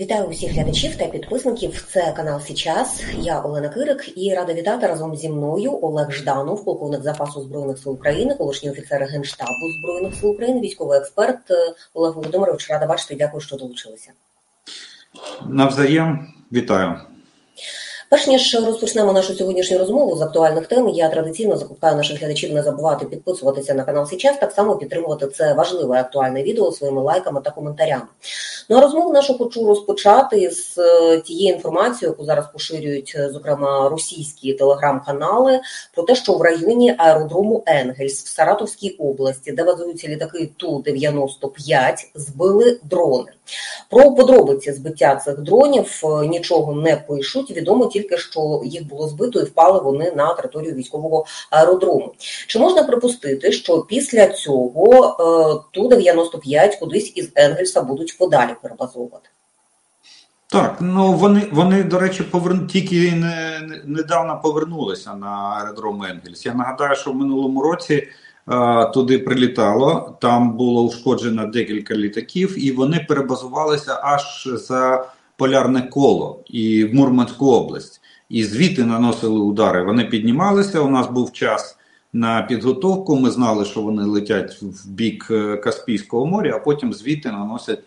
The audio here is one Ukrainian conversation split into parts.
Вітаю усіх глядачів та підписників. Це канал Січас. Я Олена Кирик і рада вітати разом зі мною Олег Жданов, полковник запасу збройних сил України, колишній офіцер генштабу збройних сил України, військовий експерт Олег Володимирович. Рада бачити. Дякую, що долучилися. Навзаєм вітаю. Перш ніж розпочнемо нашу сьогоднішню розмову з актуальних тем, я традиційно закликаю наших глядачів не забувати підписуватися на канал Січас, так само підтримувати це важливе актуальне відео своїми лайками та коментарями. Ну а розмову нашу хочу розпочати з е, тієї інформації, яку зараз поширюють, е, зокрема, російські телеграм-канали, про те, що в районі аеродрому Енгельс в Саратовській області, де базуються літаки ту 95 збили дрони. Про подробиці збиття цих дронів е, нічого не пишуть. Відомо тільки що їх було збито і впали вони на територію військового аеродрому. Чи можна припустити, що після цього ту 95 кудись із Енгельса будуть подалі перебазовувати? Так, ну вони вони, до речі, поверну тільки не, не недавно повернулися на аеродром Енгельс. Я нагадаю, що в минулому році туди прилітало, там було ушкоджено декілька літаків, і вони перебазувалися аж за полярне коло і в Мурманську область. І звідти наносили удари. Вони піднімалися. У нас був час на підготовку. Ми знали, що вони летять в бік е, Каспійського моря, а потім звідти наносять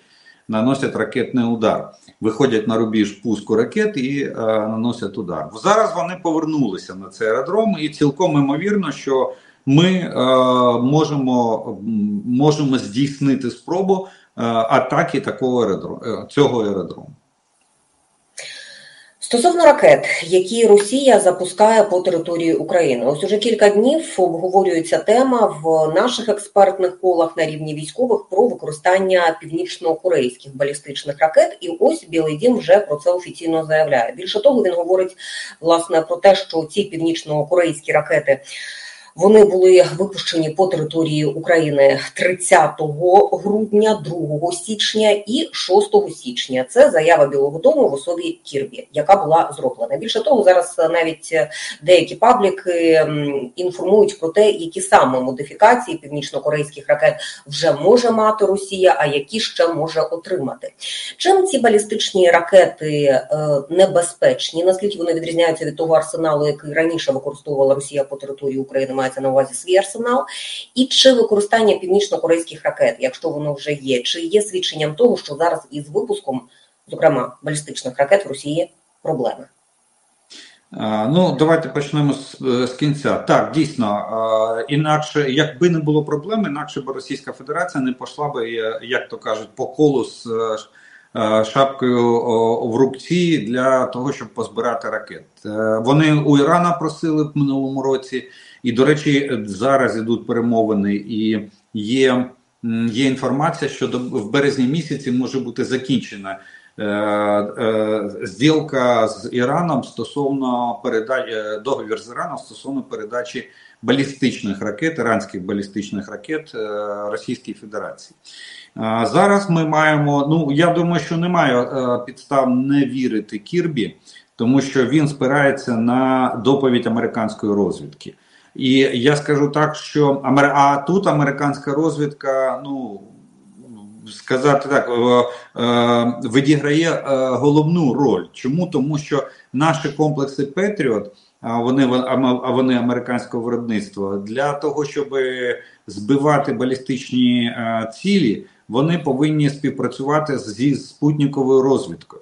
наносять ракетний удар, виходять на рубіж пуску ракет і е, наносять удар. Зараз вони повернулися на цей аеродром, і цілком імовірно, що ми е, можемо можемо здійснити спробу е, атаки такого аеродрому, е, цього аеродрому. Стосовно ракет, які Росія запускає по території України, ось уже кілька днів обговорюється тема в наших експертних колах на рівні військових про використання північно-корейських балістичних ракет. І ось Білий Дім вже про це офіційно заявляє. Більше того, він говорить власне про те, що ці північно-корейські ракети. Вони були випущені по території України 30 грудня, 2 січня і 6 січня. Це заява Білого Дому в особі Кірбі, яка була зроблена. Більше того, зараз навіть деякі пабліки інформують про те, які саме модифікації північно-корейських ракет вже може мати Росія, а які ще може отримати. Чим ці балістичні ракети е, небезпечні? Наскільки вони відрізняються від того арсеналу, який раніше використовувала Росія по території України? Мається на увазі свій арсенал, і чи використання північно-корейських ракет, якщо воно вже є, чи є свідченням того, що зараз із випуском, зокрема балістичних ракет в Росії, проблеми? Ну, давайте почнемо з, з кінця. Так, дійсно, інакше, якби не було проблем, інакше б Російська Федерація не пішла би, як то кажуть, по колу з шапкою в рубці для того, щоб позбирати ракет. Е, вони у Ірана просили в минулому році. І, до речі, зараз ідуть перемовини, і є є інформація, що до в березні місяці може бути закінчена е, е, зділка з Іраном стосовно передачі е, договір з Іраном стосовно передачі балістичних ракет, іранських балістичних ракет е, Російській Федерації. Е, зараз ми маємо. Ну я думаю, що немає е, підстав не вірити Кірбі, тому що він спирається на доповідь американської розвідки. І я скажу так, що а тут американська розвідка, ну сказати так, е, відіграє е, головну роль. Чому? Тому що наші комплекси Петріот, а вони а вони американського виробництва, для того, щоб збивати балістичні е, цілі, вони повинні співпрацювати зі спутниковою розвідкою.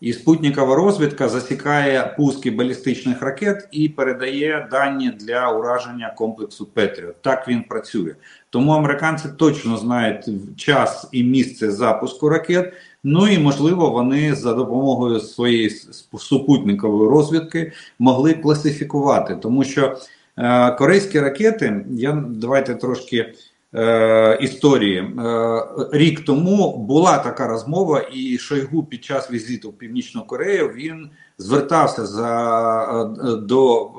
І спутникова розвідка засікає пуски балістичних ракет і передає дані для ураження комплексу Петріот. Так він працює. Тому американці точно знають час і місце запуску ракет. Ну і можливо, вони за допомогою своєї супутникової розвідки могли класифікувати, тому що е, корейські ракети, я давайте трошки. Е, історії. Е, рік тому була така розмова, і Шойгу під час візиту в Північну Корею він звертався за, е, до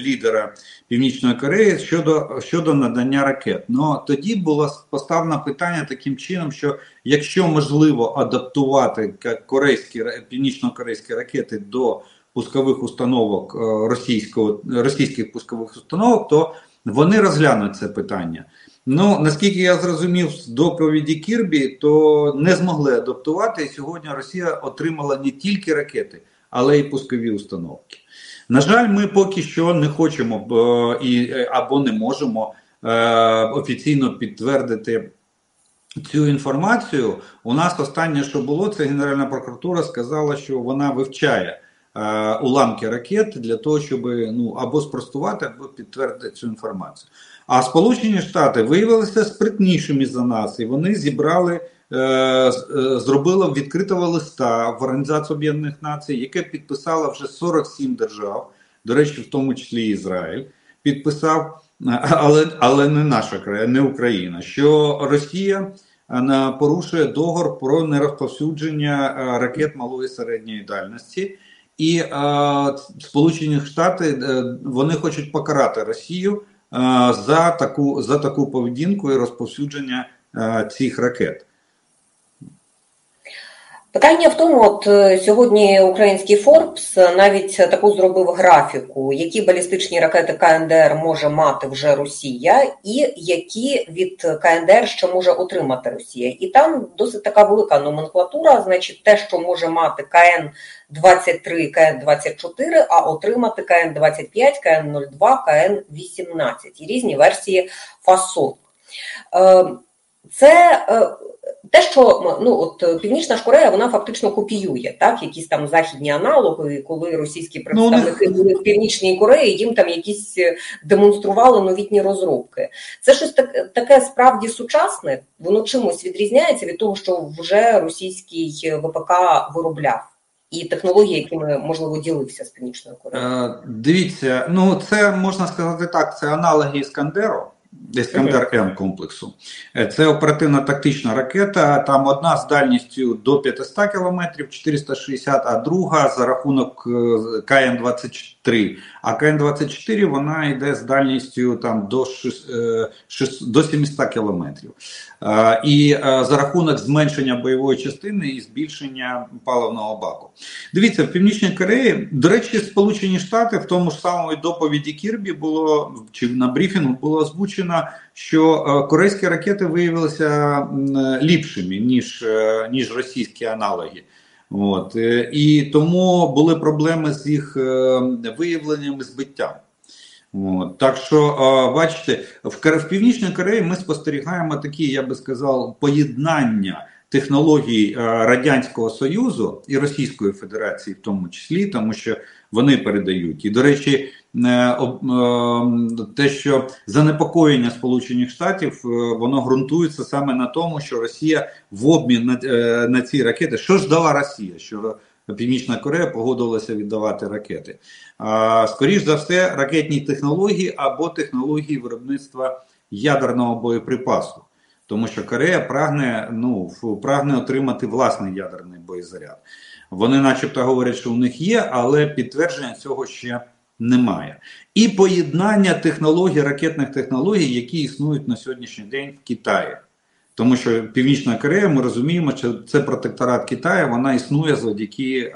лідера Північної Кореї щодо щодо надання ракет. Ну тоді було поставлено питання таким чином, що якщо можливо адаптувати корейські північно-корейські ракети до пускових установок російського російських пускових установок, то вони розглянуть це питання. Ну наскільки я зрозумів з доповіді Кірбі, то не змогли адаптувати. І сьогодні Росія отримала не тільки ракети, але й пускові установки. На жаль, ми поки що не хочемо е, і або не можемо е, офіційно підтвердити. Цю інформацію у нас останнє, що було, це Генеральна прокуратура сказала, що вона вивчає е, уламки ракет для того, щоб ну або спростувати, або підтвердити цю інформацію. А Сполучені Штати виявилися спритнішими за нас, і вони зібрали, е, е, зробили відкритого листа в Організацію Об'єднаних Націй, яке підписало вже 47 держав, до речі, в тому числі Ізраїль, підписав, але але не наша країна, не Україна, що Росія е, порушує договор про нерозповсюдження ракет малої середньої дальності. І е, Сполучені Штати вони хочуть покарати Росію за таку за таку поведінку і розповсюдження цих ракет. Питання в тому, от е, сьогодні український Форбс навіть таку зробив графіку, які балістичні ракети КНДР може мати вже Росія, і які від КНДР ще може отримати Росія. І там досить така велика номенклатура, значить, те, що може мати КН 23, КН 24, а отримати КН 25, КН 02, КН 18 і різні версії фасон. Е, це е, те, що ну от Північна ж Корея, вона фактично копіює так, якісь там західні аналоги, коли російські ну, представники були ну, в Північній Кореї, їм там якісь е, демонстрували новітні розробки. Це щось так, таке справді сучасне, воно чимось відрізняється від того, що вже російський ВПК виробляв. І технології, якими можливо ділився з північною Кореєю, е, дивіться. Ну це можна сказати так. Це аналоги Іскандеру. Іскандер М комплексу. Е, це оперативно тактична ракета. Там одна з дальністю до 500 км, 460, а друга за рахунок е, КН-24. 3. А КН-24 вона йде з дальністю там до 6, 6, е, до 700 кілометрів. Е, і е, за рахунок зменшення бойової частини і збільшення паливного баку. Дивіться, в Північній Кореї, до речі, Сполучені Штати в тому ж самому доповіді Кірбі було чи на брифінгу було озвучено, що корейські ракети виявилися ліпшими ніж ніж російські аналоги. От е, і тому були проблеми з їх виявленням і збиттям. От. Так що, бачите, в, в Північній Кореї ми спостерігаємо такі, я би сказав, поєднання технологій Радянського Союзу і Російської Федерації, в тому числі, тому що вони передають. І, до речі, е, е, те, що занепокоєння Сполучених Штатів е, воно ґрунтується саме на тому, що Росія в обмін на, на ці ракети, що ж дала Росія? що Північна Корея погодилася віддавати ракети. Скоріш за все, ракетні технології або технології виробництва ядерного боєприпасу, тому що Корея прагне ну, прагне отримати власний ядерний боєзаряд. Вони, начебто, говорять, що у них є, але підтвердження цього ще немає. І поєднання технологій, ракетних технологій, які існують на сьогоднішній день в Китаї. Тому що Північна Корея, ми розуміємо, що це протекторат Китаю, вона існує завдяки е,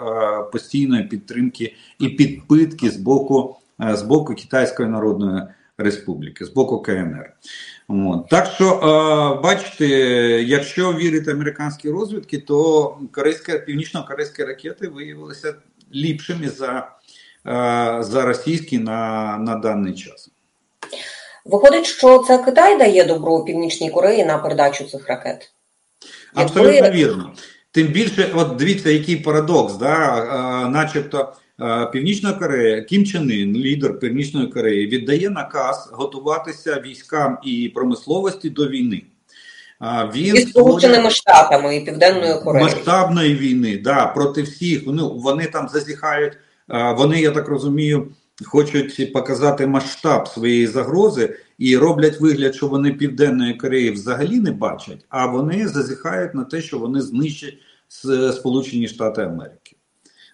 постійної підтримки і підпитки з боку е, з боку Китайської Народної Республіки, з боку КНР. От. Так що, е, бачите, якщо вірити американській розвідки, то корейська, північно-корейські ракети виявилися ліпшими за е, за російські на, на даний час. Виходить, що це Китай дає добро Північній Кореї на передачу цих ракет. Абсолютно Якби... вірно. Тим більше, от дивіться, який парадокс, да, е, начебто. Північна Корея, Кім Чен Ін, лідер Північної Кореї, віддає наказ готуватися військам і промисловості до війни. Він і Сполученими Штатами і Південною Кореєю. масштабної війни, да, проти всіх. Ну вони там зазіхають. Вони, я так розумію, хочуть показати масштаб своєї загрози і роблять вигляд, що вони Південної Кореї взагалі не бачать, а вони зазіхають на те, що вони знищать Сполучені Штати Америки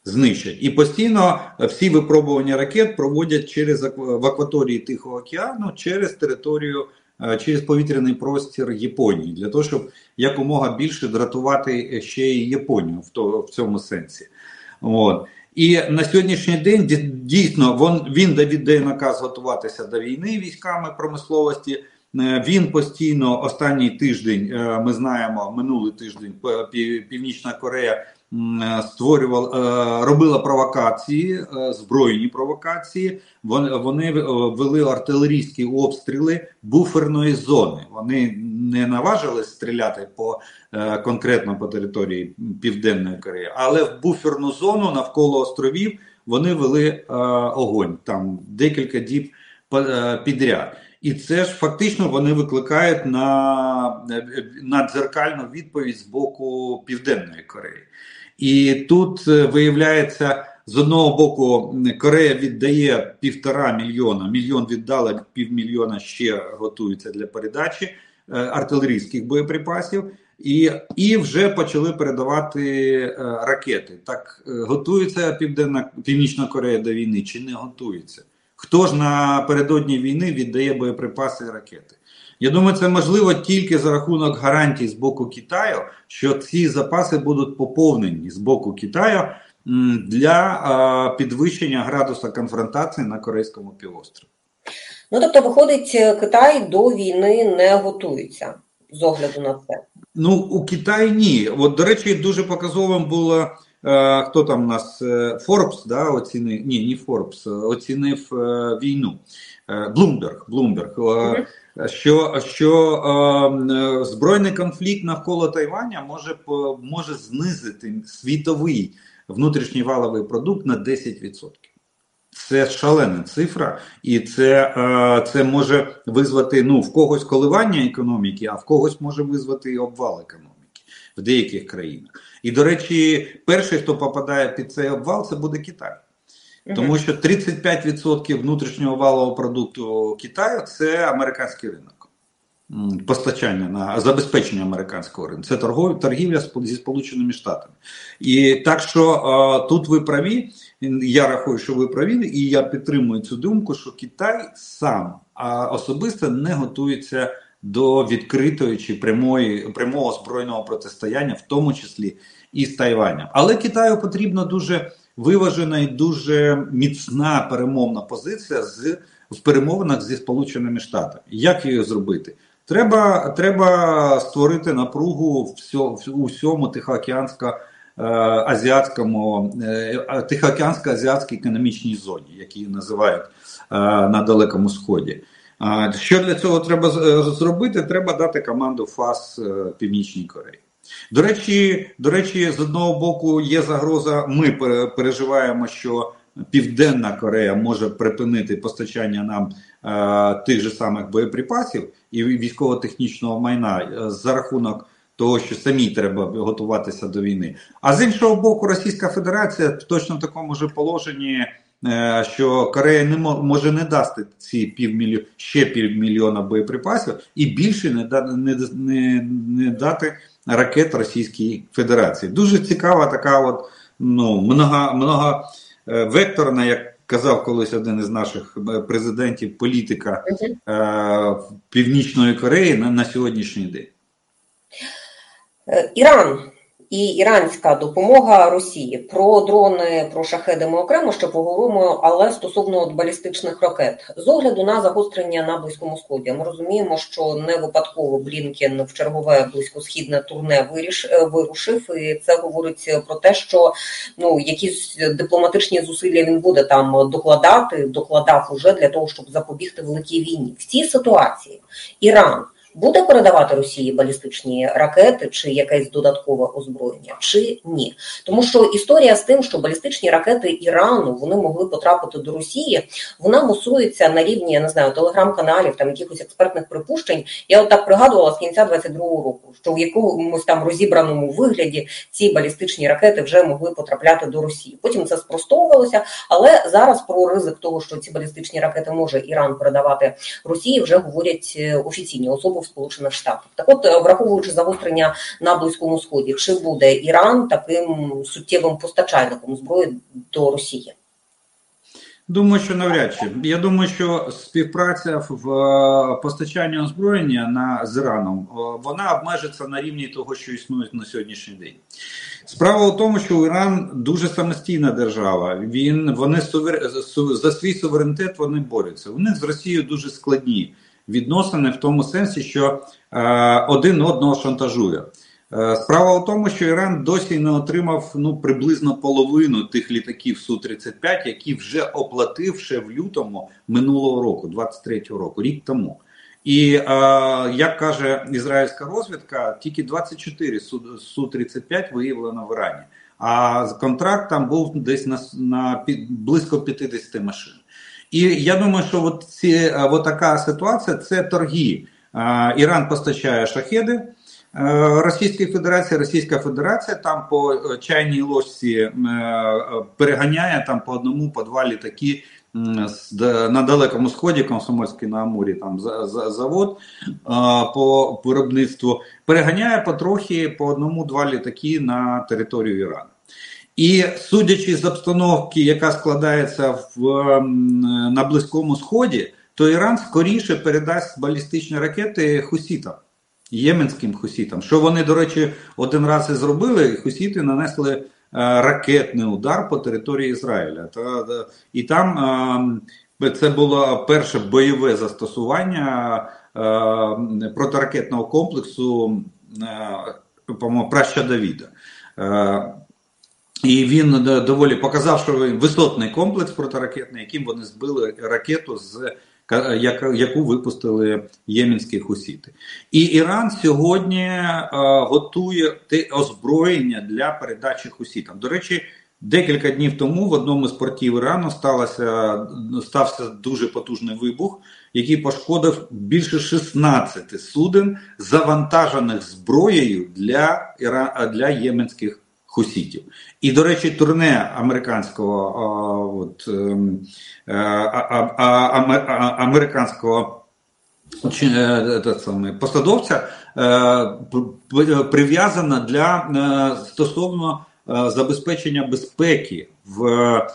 знищать. І постійно всі випробування ракет проводять через в акваторії Тихого океану через територію, е, через повітряний простір Японії, для того, щоб якомога більше дратувати ще й Японію в то, в цьому сенсі. От. І на сьогоднішній день дійсно він, він віддає наказ готуватися до війни військами промисловості. Він постійно останній тиждень, ми знаємо, минулий тиждень Північна Корея створювала, робила провокації, збройні провокації. Вони вели артилерійські обстріли буферної зони. Вони не наважились стріляти по конкретно по території Південної Кореї, але в буферну зону навколо островів вони вели е, огонь там декілька діб е, підряд. І це ж фактично вони викликають на, на дзеркальну відповідь з боку Південної Кореї. І тут е, виявляється, з одного боку, Корея віддає півтора мільйона, мільйон віддала, півмільйона ще готується для передачі е, артилерійських боєприпасів і і вже почали передавати е, ракети. Так готується Південна Північна Корея до війни чи не готується? Хто ж напередодні війни віддає боєприпаси і ракети? Я думаю, це можливо тільки за рахунок гарантій з боку Китаю, що ці запаси будуть поповнені з боку Китаю для підвищення градуса конфронтації на Корейському півострові. Ну тобто, виходить, Китай до війни не готується з огляду на це. Ну у Китаї ні. От до речі, дуже показовим було е, хто там у нас Форбс, да, оцінив ні, не Форбс, оцінив е, війну. Блумберг, Блумберг. Е, що що е, збройний конфлікт навколо Тайваня може може знизити світовий внутрішній валовий продукт на 10%. Це шалена цифра, і це е, це може визвати ну, в когось коливання економіки, а в когось може визвати і обвал економіки в деяких країнах. І, до речі, перший, хто попадає під цей обвал, це буде Китай. Тому що 35% внутрішнього валового продукту Китаю це американський ринок. Постачання на забезпечення американського ринку. Це торгов, торгівля зі Сполученими Штатами. І так що тут ви праві, я рахую, що ви праві, і я підтримую цю думку, що Китай сам а особисто не готується до відкритої чи прямої прямого збройного протистояння, в тому числі і з Тайванем. Але Китаю потрібна дуже виважена і дуже міцна перемовна позиція з в перемовинах зі Сполученими Штатами. Як її зробити? Треба треба створити напругу у всьому Тихоокеансько е, азіатському е, Тихоокеансько-азіатській економічній зоні, які її називають е, на Далекому Сході. Що для цього треба зробити? Треба дати команду ФАС Північній Кореї. До речі, до речі, з одного боку є загроза. Ми переживаємо, що Південна Корея може припинити постачання нам е, тих же самих боєприпасів і військово-технічного майна е, за рахунок того, що самі треба готуватися до війни. А з іншого боку, Російська Федерація в точно такому ж положенні. Е, що Корея не може не дасти ці півмільйона ще півмільйона боєприпасів і більше не не, не, не дати ракет Російської Федерації. Дуже цікава така, от ну много, много е, як казав колись один із наших е, президентів, політика е, Північної Кореї на, на сьогоднішній день. Іран і іранська допомога Росії про дрони, про шахеди ми окремо ще поговоримо, але стосовно балістичних ракет з огляду на загострення на близькому сході, ми розуміємо, що не випадково Блінкен в чергове близькосхідне турне виріш е, вирушив, і це говорить про те, що ну якісь дипломатичні зусилля він буде там докладати, докладав уже для того, щоб запобігти великій війні в цій ситуації. Іран буде передавати Росії балістичні ракети чи якесь додаткове озброєння, чи ні, тому що історія з тим, що балістичні ракети Ірану вони могли потрапити до Росії, вона мусується на рівні я не знаю телеграм-каналів, там якихось експертних припущень. Я от так пригадувала з кінця 22-го року, що в якомусь там розібраному вигляді ці балістичні ракети вже могли потрапляти до Росії. Потім це спростовувалося, але зараз про ризик того, що ці балістичні ракети може Іран передавати Росії, вже говорять е, офіційні особи Сполучених Штатах. Так, от е, враховуючи загострення на близькому сході, чи буде Іран таким суттєвим постачальником зброї до Росії? Думаю, що навряд чи я думаю, що співпраця в е, постачанні озброєння на з Іраном е, вона обмежиться на рівні того, що існує на сьогоднішній день. Справа в тому, що Іран дуже самостійна держава. Він вони сувер... за свій суверенітет вони борються. Них з Росією дуже складні відносини в тому сенсі, що один одного шантажує. Справа в тому, що Іран досі не отримав ну приблизно половину тих літаків су 35 які вже оплатив ще в лютому минулого року, 23-го року, рік тому. І е, як каже ізраїльська розвідка, тільки 24 су 35 виявлено в Ірані. А контракт там був десь на на близько 50 машин. І я думаю, що от ці от така ситуація це торги. Е, Іран постачає шахеди. Е, Російської Федерації, Російська Федерація там по чайній ложці е, переганяє там по одному, по два літаки на далекому сході Комсомольський на Амурі, там завод по виробництву переганяє потрохи по одному-два літаки на територію Ірану. І судячи з обстановки, яка складається в на Близькому Сході, то Іран скоріше передасть балістичні ракети хусітам, єменським хусітам. Що вони, до речі, один раз і зробили, хусіти нанесли Е, ракетний удар по території Ізраїля. І там е, це було перше бойове застосування е, протиракетного комплексу по-моєму, праща Давіда. І він доволі показав, що висотний комплекс протиракетний, яким вони збили ракету з яку випустили ємінські хусіти. І Іран сьогодні е, готує те озброєння для передачі хусітам. До речі, декілька днів тому в одному з портів Ірану сталося стався дуже потужний вибух, який пошкодив більше 16 суден, завантажених зброєю для для єменських хусітів. І, до речі, турне американського от, е, американського е, саме, посадовця е, прив'язана для стосовно забезпечення безпеки в.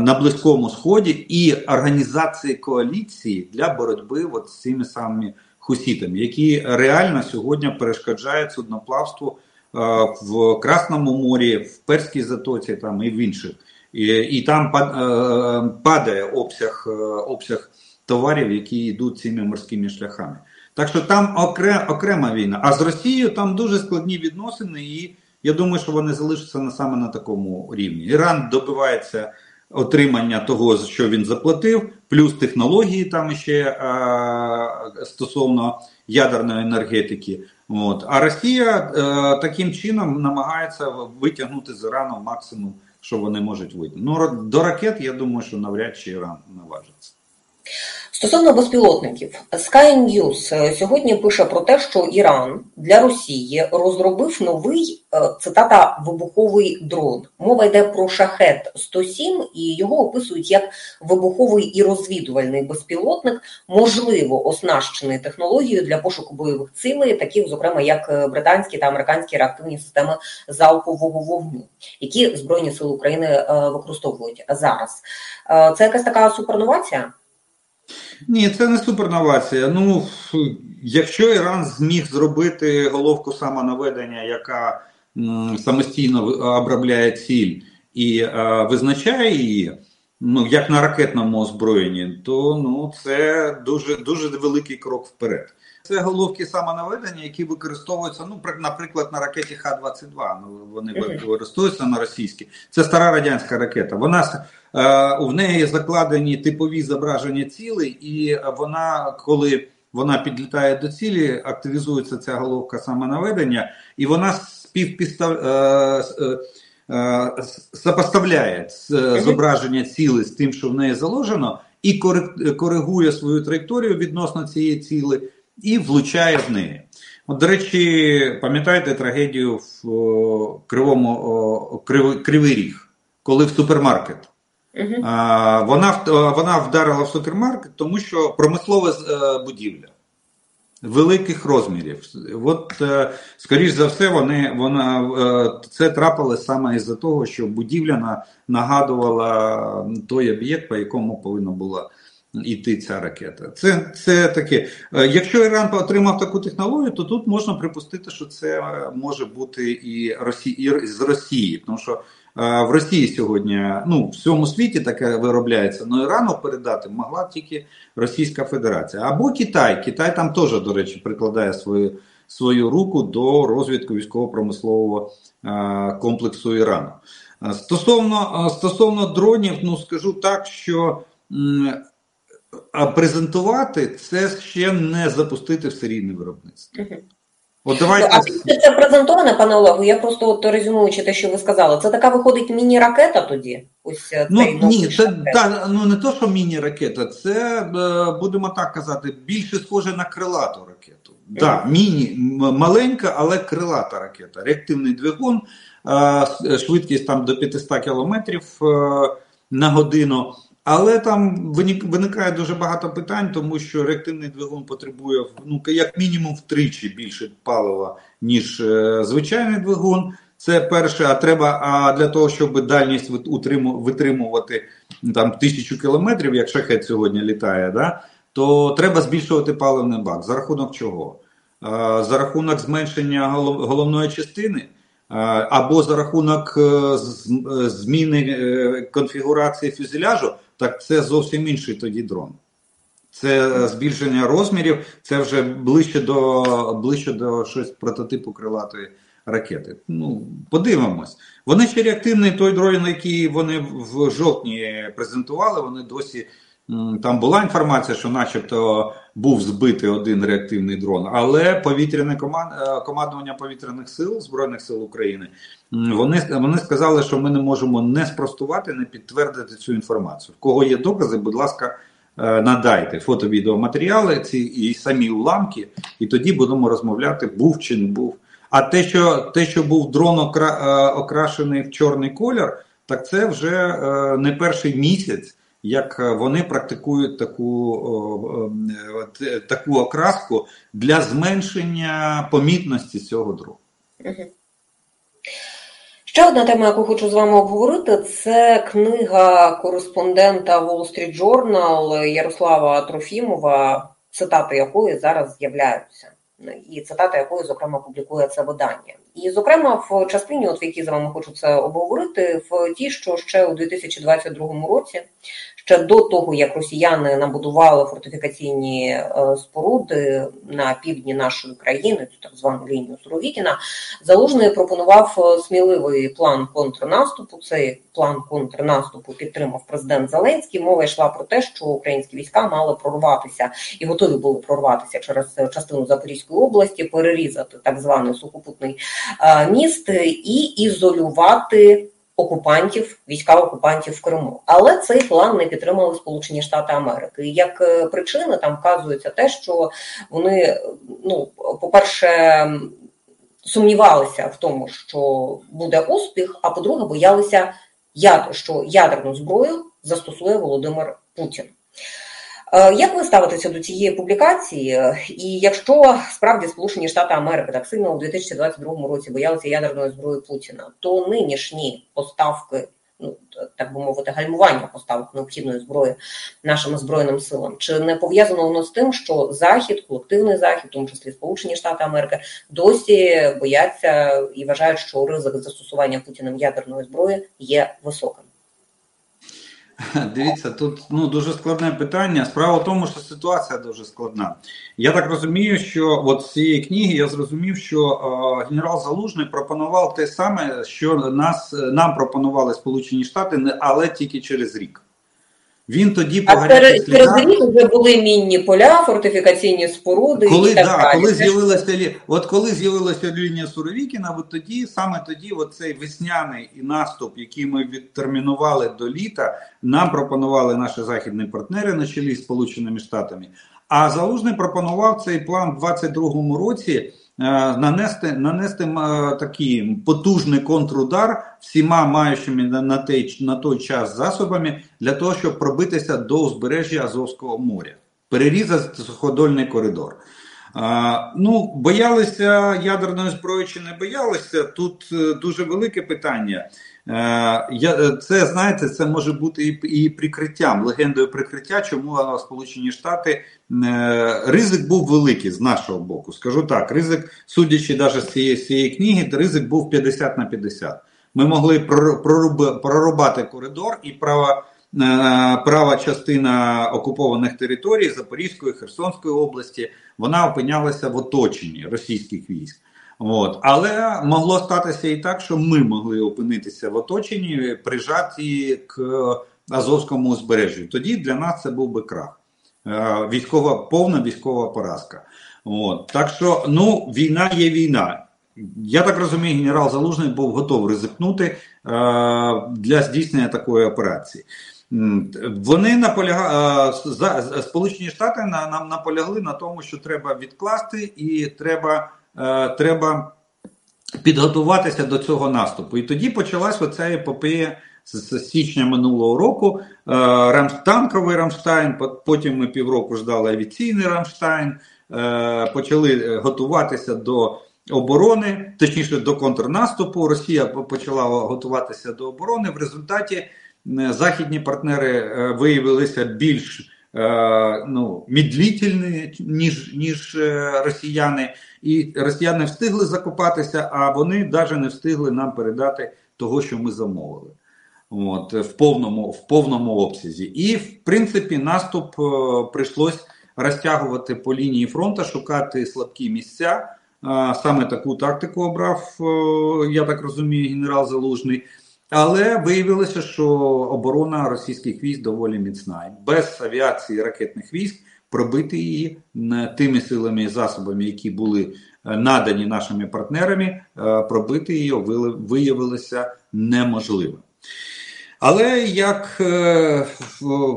На Близькому Сході і організації коаліції для боротьби от з цими самими хусітами, які реально сьогодні перешкоджають судноплавству Е, в Красному морі, в Перській затоці там і в інших. І і там е, падає обсяг е, обсяг товарів, які йдуть цими морськими шляхами. Так що там окрем, окрема війна. А з Росією там дуже складні відносини, і я думаю, що вони залишаться на саме на такому рівні. Іран добивається отримання того, що він заплатив, плюс технології там ще а, стосовно ядерної енергетики. От. А Росія е, таким чином намагається витягнути з Ірану максимум, що вони можуть вийти. Ну до ракет, я думаю, що навряд чи Іран наважиться. Стосовно безпілотників, Sky News е, сьогодні пише про те, що Іран для Росії розробив новий е, цитата вибуховий дрон. Мова йде про шахет 107 і його описують як вибуховий і розвідувальний безпілотник, можливо оснащений технологією для пошуку бойових цілей, таких, зокрема, як е, британські та американські реактивні системи залпового вогню, які збройні сили України використовують зараз. Це якась така суперновація. Ні, це не суперновація. Ну, якщо Іран зміг зробити головку самонаведення, яка м, самостійно обробляє ціль і е, визначає її, ну як на ракетному озброєнні, то ну це дуже дуже великий крок вперед. Це головки самонаведення, які використовуються, ну, наприклад, на ракеті Х-22. Ну, Вони використовуються на російській. Це стара радянська ракета. Вона е, в неї закладені типові зображення цілей, і вона, коли вона підлітає до цілі, активізується ця головка самонаведення, і вона співпістав. Е, е, Сопоставляє зображення цілей з тим, що в неї заложено, і коригує свою траєкторію відносно цієї цілі, і влучає в неї. От, До речі, пам'ятаєте трагедію в о, Кривому о, Крив, Кривий Ріг, коли в супермаркет. -huh. а, Вона вона вдарила в супермаркет, тому що промислова е, будівля великих розмірів. От, е, скоріш за все, вони, вона, е, це трапилось саме із-за того, що будівля нагадувала той об'єкт, по якому повинна була іти ця ракета. Це це таке. Е, якщо Іран отримав таку технологію, то тут можна припустити, що це може бути і Росії і з Росії, тому що в Росії сьогодні ну в всьому світі таке виробляється. але Ірану передати могла тільки Російська Федерація або Китай. Китай там теж, до речі, прикладає свою свою руку до розвитку військово-промислового комплексу Ірану. Стосовно стосовно дронів, ну скажу так, що презентувати це ще не запустити в серійне виробництво. От давайте... Ну, а це презентоване, пане Олегу, я просто от резюмуючи те, що ви сказали, це така виходить міні-ракета тоді? Ось е, ну, Ні, це та, ну не то, що міні-ракета, це, е, будемо так казати, більше схоже на крилату ракету. Так, да, міні, маленька, але крилата ракета. Реактивний двигун, е, швидкість там до 500 кілометрів на годину. Але там виникає дуже багато питань, тому що реактивний двигун потребує ну як мінімум втричі більше палива, ніж е, звичайний двигун. Це перше, а треба а для того, щоб дальність витримувати там тисячу кілометрів, як шахет сьогодні літає, да, то треба збільшувати паливний бак. За рахунок чого? А, за рахунок зменшення головної частини. Або за рахунок е, зміни е, конфігурації фюзеляжу, так це зовсім інший тоді дрон. Це збільшення розмірів, це вже ближче до ближче до щось прототипу крилатої ракети. Ну, подивимось. Вони ще реактивний той дрон, який вони в жовтні презентували, вони досі. Там була інформація, що начебто був збитий один реактивний дрон, але повітряне команд... Е, командування повітряних сил Збройних сил України вони вони сказали, що ми не можемо не спростувати, не підтвердити цю інформацію. В кого є докази, будь ласка, е, надайте фото-відеоматеріали ці і самі уламки, і тоді будемо розмовляти, був чи не був. А те, що те, що був дрон окра... Е, окрашений в чорний колір, так це вже не перший місяць як е, вони практикують таку е, таку окраску для зменшення помітності цього другу. Ще одна тема, яку хочу з вами обговорити, це книга кореспондента Wall Street Journal Ярослава Трофімова, цитати якої зараз з'являються, і цитата якої, зокрема, публікує це видання. І, зокрема, в частині, от в якій з вами хочу це обговорити, в ті, що ще у 2022 році ще до того, як росіяни набудували фортифікаційні е, споруди на півдні нашої країни, цю так звану лінію Суровікіна, Залужний пропонував е, сміливий план контрнаступу. Цей план контрнаступу підтримав президент Зеленський. Мова йшла про те, що українські війська мали прорватися і готові були прорватися через частину Запорізької області, перерізати так званий сухопутний е, міст і ізолювати окупантів, війська окупантів в Криму. Але цей план не підтримали Сполучені Штати Америки. Як е, причина там вказується те, що вони, ну, по-перше, сумнівалися в тому, що буде успіх, а по-друге, боялися, що ядерну зброю застосує Володимир Путін. Е, як ви ставитеся до цієї публікації? І якщо справді Сполучені Штати Америки так сильно у 2022 році боялися ядерної зброї Путіна, то нинішні поставки, ну так би мовити, гальмування поставок необхідної зброї нашим збройним силам, чи не пов'язано воно з тим, що захід, колективний захід, в тому числі Сполучені Штати Америки, досі бояться і вважають, що ризик застосування Путіним ядерної зброї є високим? Дивіться, тут ну дуже складне питання. Справа в тому, що ситуація дуже складна. Я так розумію, що от з цієї книги я зрозумів, що е, генерал Залужний пропонував те саме, що нас нам пропонували Сполучені Штати, але тільки через рік. Він тоді по а рік вже були мінні поля, фортифікаційні споруди. Коли і так да, далі. коли з'явилася лі... от коли з'явилася лінія Суровікіна, от тоді саме тоді, от цей весняний наступ, який ми відтермінували до літа, нам пропонували наші західні партнери на чолі з Сполученими Штатами. А Залужний пропонував цей план в 22-му році. Е, нанести нанести е, такий потужний контрудар всіма маючими на той, на той час засобами для того, щоб пробитися до узбережжя Азовського моря, перерізати суходольний коридор. Е, ну, Боялися ядерної зброї чи не боялися? Тут дуже велике питання. Я це знаєте, це може бути і і прикриттям, легендою прикриття, чому Сполучені Штати ризик був великий з нашого боку. Скажу так, ризик, судячи навіть з цієї, з цієї книги, ризик був 50 на 50. Ми могли прорубати коридор і права. Права частина окупованих територій Запорізької Херсонської області вона опинялася в оточенні російських військ. От. Але могло статися і так, що ми могли опинитися в оточенні, прижаті к Азовському узбережжю. Тоді для нас це був би крах. Е, військова, повна військова поразка. От. Так що ну, війна є війна. Я так розумію, генерал Залужний був готовий ризикнути е, для здійснення такої операції. Вони наполягали е, Сполучені Штати нам наполягли на тому, що треба відкласти і треба Е, треба підготуватися до цього наступу. І тоді почалась оця епопея з січня минулого року. Е, танковий Рамштайн, потім ми півроку ждали авіаційний Рамштайн, е, почали готуватися до. Оборони, точніше до контрнаступу, Росія почала готуватися до оборони. В результаті західні партнери виявилися більш Е, ну, медлительні, ніж ніж е, росіяни, і росіяни встигли закопатися, а вони навіть не встигли нам передати того, що ми замовили. От, В повному в повному обсязі. І, в принципі, наступ е, прийшлось розтягувати по лінії фронту, шукати слабкі місця. Саме таку тактику обрав, я так розумію, генерал Залужний. Але виявилося, що оборона російських військ доволі міцна. Без авіації ракетних військ пробити її тими силами і засобами, які були е, надані нашими партнерами, е, пробити її виявилося неможливо. Але як е,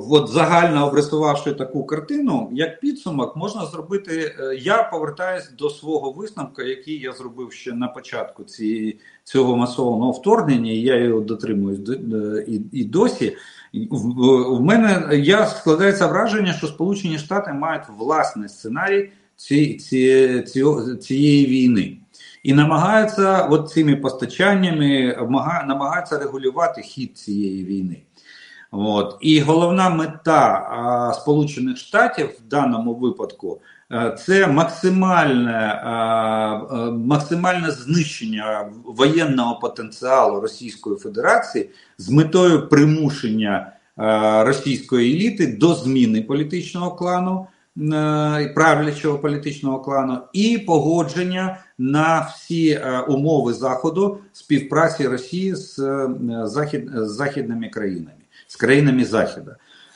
от загально обрисувавши таку картину, як підсумок, можна зробити. Е, я повертаюсь до свого висновку, який я зробив ще на початку цієї, цього масового вторгнення, і я його дотримуюсь і, і досі. В, мене я складається враження, що Сполучені Штати мають власний сценарій ці, ці, ці, цієї війни і намагаються от цими постачаннями намагаються регулювати хід цієї війни. От. І головна мета Сполучених Штатів в даному випадку а, це максимальне а, максимальне знищення воєнного потенціалу Російської Федерації з метою примушення російської еліти до зміни політичного клану. Е, правлячого політичного клану і погодження на всі е, умови заходу співпраці Росії з е, захід, з західними країнами, з країнами Заходу.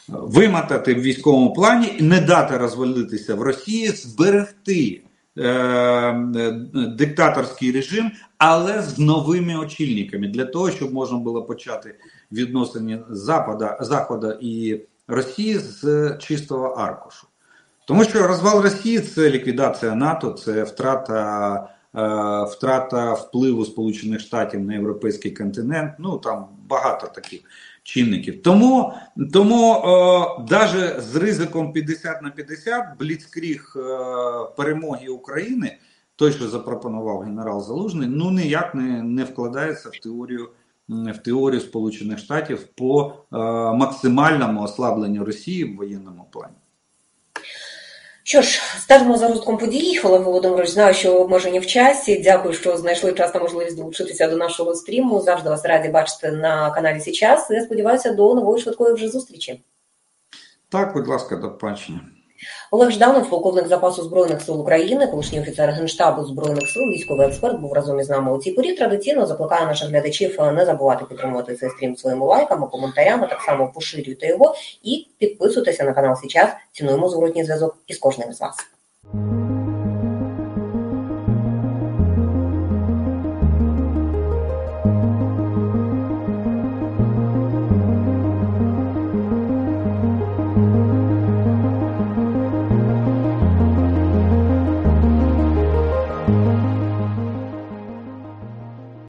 Вимотати в військовому плані і не дати розвалитися в Росії, зберегти е, диктаторський режим, але з новими очільниками для того, щоб можна було почати відносини Запада, Заходу і Росії з чистого аркушу. Тому що розвал Росії це ліквідація НАТО, це втрата е, втрата впливу Сполучених Штатів на європейський континент. Ну там багато таких чинників. Тому тому навіть з ризиком 50 на 50 бліцкріг е, перемоги України, той, що запропонував генерал Залужний, ну ніяк не, не вкладається в теорію. В теорію Сполучених Штатів по е, максимальному ослабленню Росії в воєнному плані. Що ж, стежимо за розвитком подій. Олег Володимирович, знаю, що обмежені в часі. Дякую, що знайшли час та можливість долучитися до нашого стріму. Завжди вас раді бачити на каналі Січас. Я сподіваюся, до нової швидкої вже зустрічі. Так, будь ласка, до побачення. Олег Жданов, полковник запасу збройних сил України, колишній офіцер генштабу збройних сил, військовий експерт, був разом із нами у цій порі. Традиційно закликає наших глядачів не забувати підтримувати цей стрім своїми лайками, коментарями. Так само поширюйте його і підписуйтеся на канал Сейчас. Цінуємо зворотній зв'язок із кожним з вас.